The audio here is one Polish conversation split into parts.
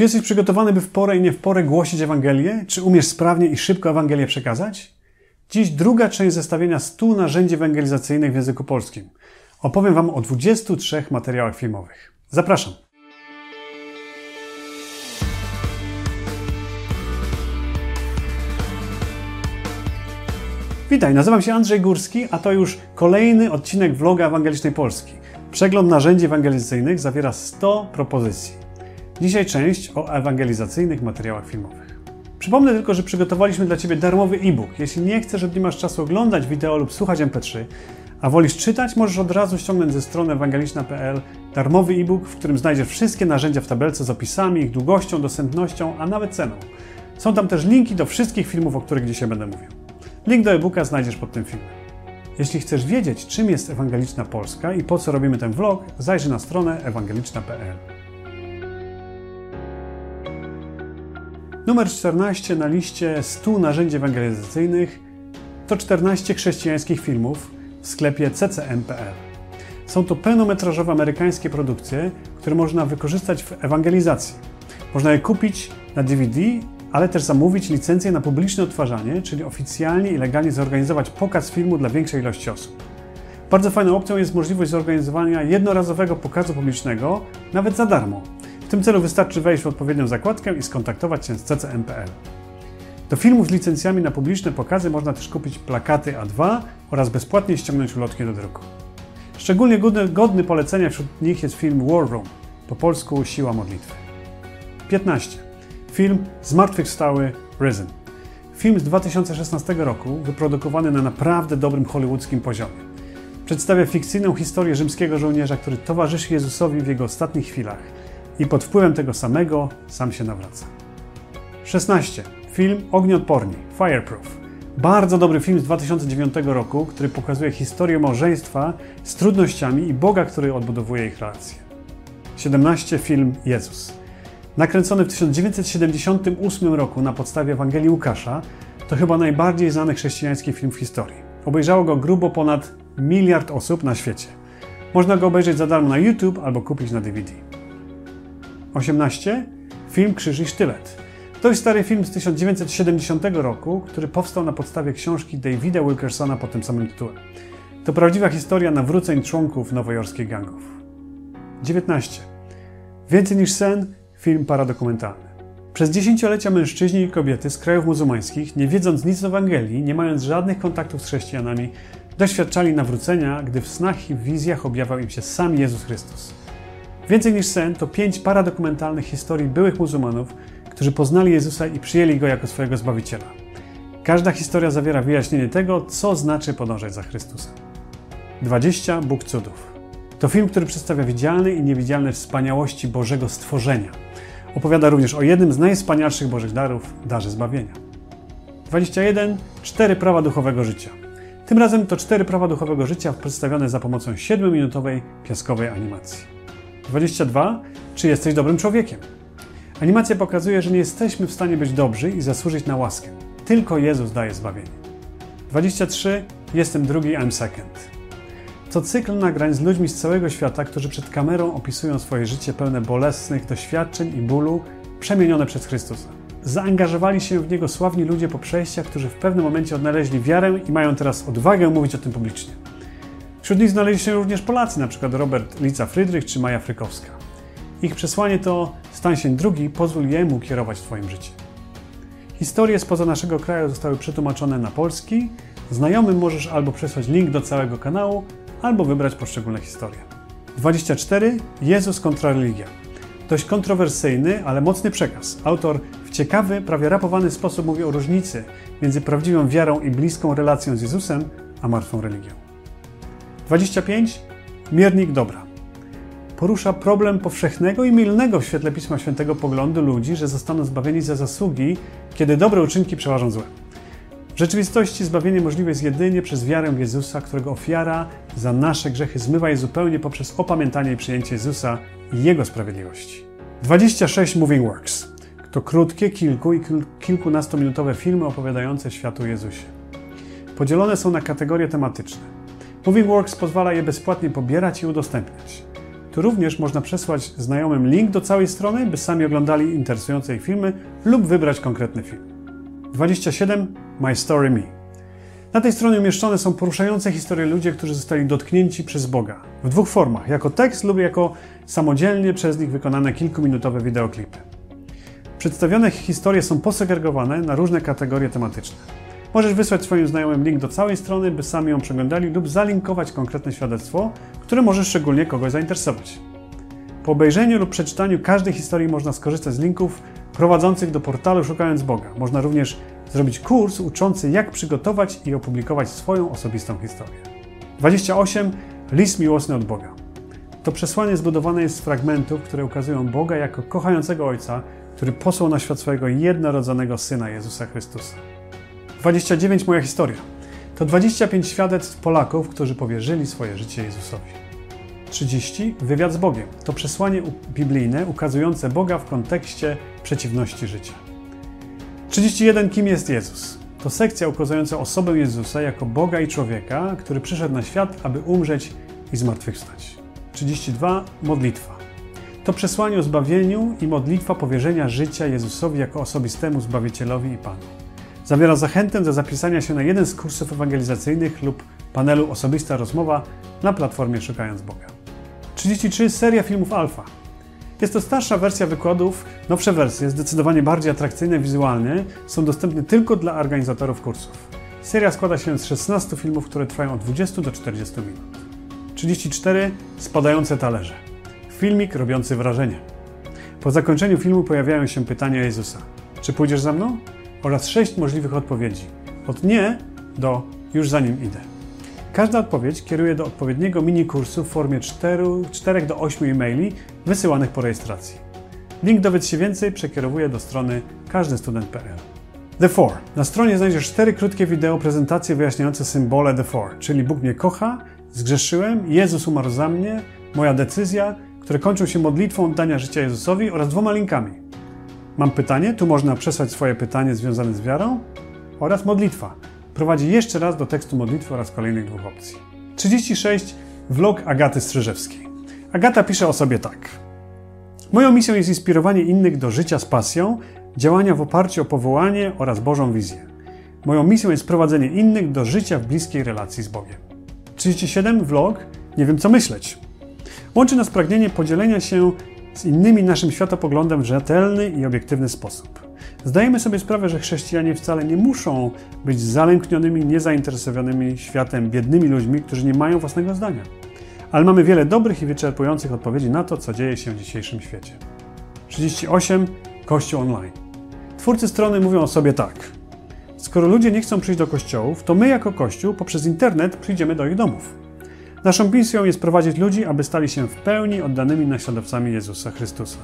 Czy jesteś przygotowany, by w porę i nie w porę głosić Ewangelię? Czy umiesz sprawnie i szybko Ewangelię przekazać? Dziś druga część zestawienia 100 narzędzi ewangelizacyjnych w języku polskim. Opowiem Wam o 23 materiałach filmowych. Zapraszam. Witaj, nazywam się Andrzej Górski, a to już kolejny odcinek vloga Ewangelicznej Polski. Przegląd narzędzi ewangelizacyjnych zawiera 100 propozycji. Dzisiaj część o ewangelizacyjnych materiałach filmowych. Przypomnę tylko, że przygotowaliśmy dla Ciebie darmowy e-book. Jeśli nie chcesz, lub nie masz czasu oglądać wideo lub słuchać MP3, a wolisz czytać, możesz od razu ściągnąć ze strony ewangeliczna.pl darmowy e-book, w którym znajdziesz wszystkie narzędzia w tabelce z opisami, ich długością, dostępnością, a nawet ceną. Są tam też linki do wszystkich filmów, o których dzisiaj będę mówił. Link do e-booka znajdziesz pod tym filmem. Jeśli chcesz wiedzieć, czym jest Ewangeliczna Polska i po co robimy ten vlog, zajrzyj na stronę ewangeliczna.pl. Numer 14 na liście 100 narzędzi ewangelizacyjnych to 14 chrześcijańskich filmów w sklepie ccm.pl. Są to pełnometrażowe amerykańskie produkcje, które można wykorzystać w ewangelizacji. Można je kupić na DVD ale też zamówić licencję na publiczne odtwarzanie, czyli oficjalnie i legalnie zorganizować pokaz filmu dla większej ilości osób. Bardzo fajną opcją jest możliwość zorganizowania jednorazowego pokazu publicznego, nawet za darmo. Tym celu wystarczy wejść w odpowiednią zakładkę i skontaktować się z ccm.pl. Do filmów z licencjami na publiczne pokazy można też kupić plakaty A2 oraz bezpłatnie ściągnąć ulotki do druku. Szczególnie godny, godny polecenia wśród nich jest film War Room, po polsku Siła Modlitwy. 15. Film Zmartwychwstały Risen. Film z 2016 roku, wyprodukowany na naprawdę dobrym hollywoodzkim poziomie. Przedstawia fikcyjną historię rzymskiego żołnierza, który towarzyszy Jezusowi w jego ostatnich chwilach i pod wpływem tego samego sam się nawraca. 16. Film Ognioodporni Fireproof. Bardzo dobry film z 2009 roku, który pokazuje historię małżeństwa z trudnościami i Boga, który odbudowuje ich relacje. 17. Film Jezus. Nakręcony w 1978 roku na podstawie Ewangelii Łukasza, to chyba najbardziej znany chrześcijański film w historii. Obejrzało go grubo ponad miliard osób na świecie. Można go obejrzeć za darmo na YouTube albo kupić na DVD. 18. Film Krzyż i Sztylet. To jest stary film z 1970 roku, który powstał na podstawie książki Davida Wilkersona pod tym samym tytułem. To prawdziwa historia nawróceń członków nowojorskich gangów. 19. Więcej niż sen film paradokumentalny. Przez dziesięciolecia mężczyźni i kobiety z krajów muzułmańskich, nie wiedząc nic o Ewangelii, nie mając żadnych kontaktów z chrześcijanami, doświadczali nawrócenia, gdy w snach i wizjach objawiał im się sam Jezus Chrystus. Więcej niż sen to pięć paradokumentalnych historii byłych muzułmanów, którzy poznali Jezusa i przyjęli Go jako swojego Zbawiciela. Każda historia zawiera wyjaśnienie tego, co znaczy podążać za Chrystusem. 20 Bóg Cudów. To film, który przedstawia widzialne i niewidzialne wspaniałości Bożego stworzenia – Opowiada również o jednym z najwspanialszych Bożych darów darze zbawienia. 21. Cztery prawa duchowego życia. Tym razem to cztery prawa duchowego życia przedstawione za pomocą 7-minutowej piaskowej animacji. 22. Czy jesteś dobrym człowiekiem? Animacja pokazuje, że nie jesteśmy w stanie być dobrzy i zasłużyć na łaskę. Tylko Jezus daje zbawienie. 23. Jestem drugi, I'm second. To cykl nagrań z ludźmi z całego świata, którzy przed kamerą opisują swoje życie pełne bolesnych doświadczeń i bólu, przemienione przez Chrystusa. Zaangażowali się w niego sławni ludzie po przejściach, którzy w pewnym momencie odnaleźli wiarę i mają teraz odwagę mówić o tym publicznie. Wśród nich znaleźli się również Polacy, np. Robert Lica Frydrych czy Maja Frykowska. Ich przesłanie to stań się drugi, pozwól jemu kierować Twoim życiem. Historie spoza naszego kraju zostały przetłumaczone na polski. Znajomym możesz albo przesłać link do całego kanału, albo wybrać poszczególne historie. 24. Jezus kontra religia. Dość kontrowersyjny, ale mocny przekaz. Autor w ciekawy, prawie rapowany sposób mówi o różnicy między prawdziwą wiarą i bliską relacją z Jezusem, a martwą religią. 25. Miernik dobra. Porusza problem powszechnego i mylnego w świetle Pisma Świętego poglądu ludzi, że zostaną zbawieni za zasługi, kiedy dobre uczynki przeważą złe. W rzeczywistości zbawienie możliwe jest jedynie przez wiarę w Jezusa, którego ofiara za nasze grzechy zmywa je zupełnie poprzez opamiętanie i przyjęcie Jezusa i Jego sprawiedliwości. 26 Moving Works to krótkie, kilku i kilkunastominutowe filmy opowiadające światu Jezusie. Podzielone są na kategorie tematyczne. Moving Works pozwala je bezpłatnie pobierać i udostępniać. Tu również można przesłać znajomym link do całej strony, by sami oglądali interesujące ich filmy lub wybrać konkretny film. 27 My Story Me. Na tej stronie umieszczone są poruszające historie ludzi, którzy zostali dotknięci przez Boga w dwóch formach: jako tekst lub jako samodzielnie przez nich wykonane kilkuminutowe wideoklipy. Przedstawione historie są posegregowane na różne kategorie tematyczne. Możesz wysłać swoim znajomym link do całej strony, by sami ją przeglądali lub zalinkować konkretne świadectwo, które może szczególnie kogoś zainteresować. Po obejrzeniu lub przeczytaniu każdej historii można skorzystać z linków prowadzących do portalu Szukając Boga. Można również zrobić kurs uczący, jak przygotować i opublikować swoją osobistą historię. 28. List miłosny od Boga. To przesłanie zbudowane jest z fragmentów, które ukazują Boga jako kochającego Ojca, który posłał na świat swojego jednorodzonego Syna Jezusa Chrystusa. 29. Moja historia. To 25 świadectw Polaków, którzy powierzyli swoje życie Jezusowi. 30. Wywiad z Bogiem. To przesłanie biblijne ukazujące Boga w kontekście przeciwności życia. 31. Kim jest Jezus? To sekcja ukazująca osobę Jezusa jako Boga i człowieka, który przyszedł na świat, aby umrzeć i zmartwychwstać. 32. Modlitwa. To przesłanie o zbawieniu i modlitwa powierzenia życia Jezusowi jako osobistemu Zbawicielowi i Panu. Zawiera zachętę do zapisania się na jeden z kursów ewangelizacyjnych lub panelu Osobista Rozmowa na platformie Szukając Boga. 33. Seria filmów Alfa. Jest to starsza wersja wykładów, nowsze wersje, zdecydowanie bardziej atrakcyjne wizualnie, są dostępne tylko dla organizatorów kursów. Seria składa się z 16 filmów, które trwają od 20 do 40 minut. 34. Spadające talerze. Filmik robiący wrażenie. Po zakończeniu filmu pojawiają się pytania Jezusa. Czy pójdziesz za mną? Oraz sześć możliwych odpowiedzi. Od nie do już za nim idę. Każda odpowiedź kieruje do odpowiedniego mini kursu w formie 4, 4 do 8 e-maili wysyłanych po rejestracji. Link dowiedz się więcej przekierowuje do strony każdystudent.pl. The Four. Na stronie znajdziesz cztery krótkie wideo prezentacje wyjaśniające symbole The Four, czyli Bóg mnie kocha, zgrzeszyłem, Jezus umarł za mnie, moja decyzja, które kończą się modlitwą oddania życia Jezusowi oraz dwoma linkami. Mam pytanie, tu można przesłać swoje pytanie związane z wiarą oraz modlitwa. Prowadzi jeszcze raz do tekstu modlitwy oraz kolejnych dwóch opcji. 36. Vlog Agaty Strzyżewskiej. Agata pisze o sobie tak. Moją misją jest inspirowanie innych do życia z pasją, działania w oparciu o powołanie oraz Bożą wizję. Moją misją jest prowadzenie innych do życia w bliskiej relacji z Bogiem. 37. Vlog Nie wiem co myśleć. Łączy nas pragnienie podzielenia się z innymi naszym światopoglądem w rzetelny i obiektywny sposób. Zdajemy sobie sprawę, że chrześcijanie wcale nie muszą być zalęknionymi, niezainteresowanymi światem, biednymi ludźmi, którzy nie mają własnego zdania. Ale mamy wiele dobrych i wyczerpujących odpowiedzi na to, co dzieje się w dzisiejszym świecie. 38. Kościół online. Twórcy strony mówią o sobie tak. Skoro ludzie nie chcą przyjść do kościołów, to my jako Kościół poprzez internet przyjdziemy do ich domów. Naszą misją jest prowadzić ludzi, aby stali się w pełni oddanymi naśladowcami Jezusa Chrystusa.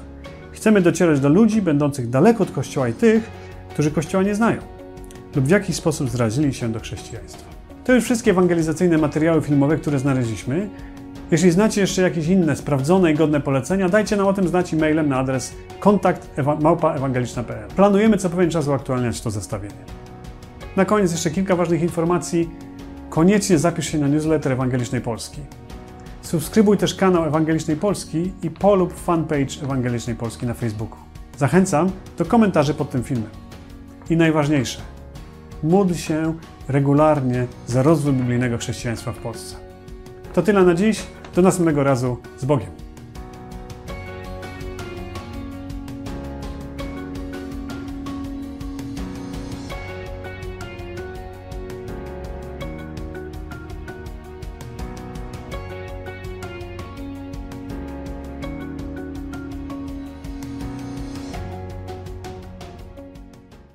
Chcemy docierać do ludzi będących daleko od Kościoła i tych, którzy Kościoła nie znają lub w jakiś sposób zrazili się do chrześcijaństwa. To już wszystkie ewangelizacyjne materiały filmowe, które znaleźliśmy. Jeśli znacie jeszcze jakieś inne sprawdzone i godne polecenia, dajcie nam o tym znać e-mailem na adres kontakt.ewangeliczna.pl. Planujemy co pewien czas uaktualniać to zestawienie. Na koniec jeszcze kilka ważnych informacji. Koniecznie zapisz się na newsletter Ewangelicznej Polski. Subskrybuj też kanał Ewangelicznej Polski i polub fanpage Ewangelicznej Polski na Facebooku. Zachęcam do komentarzy pod tym filmem. I najważniejsze, módl się regularnie za rozwój biblijnego chrześcijaństwa w Polsce. To tyle na dziś. Do następnego razu z Bogiem.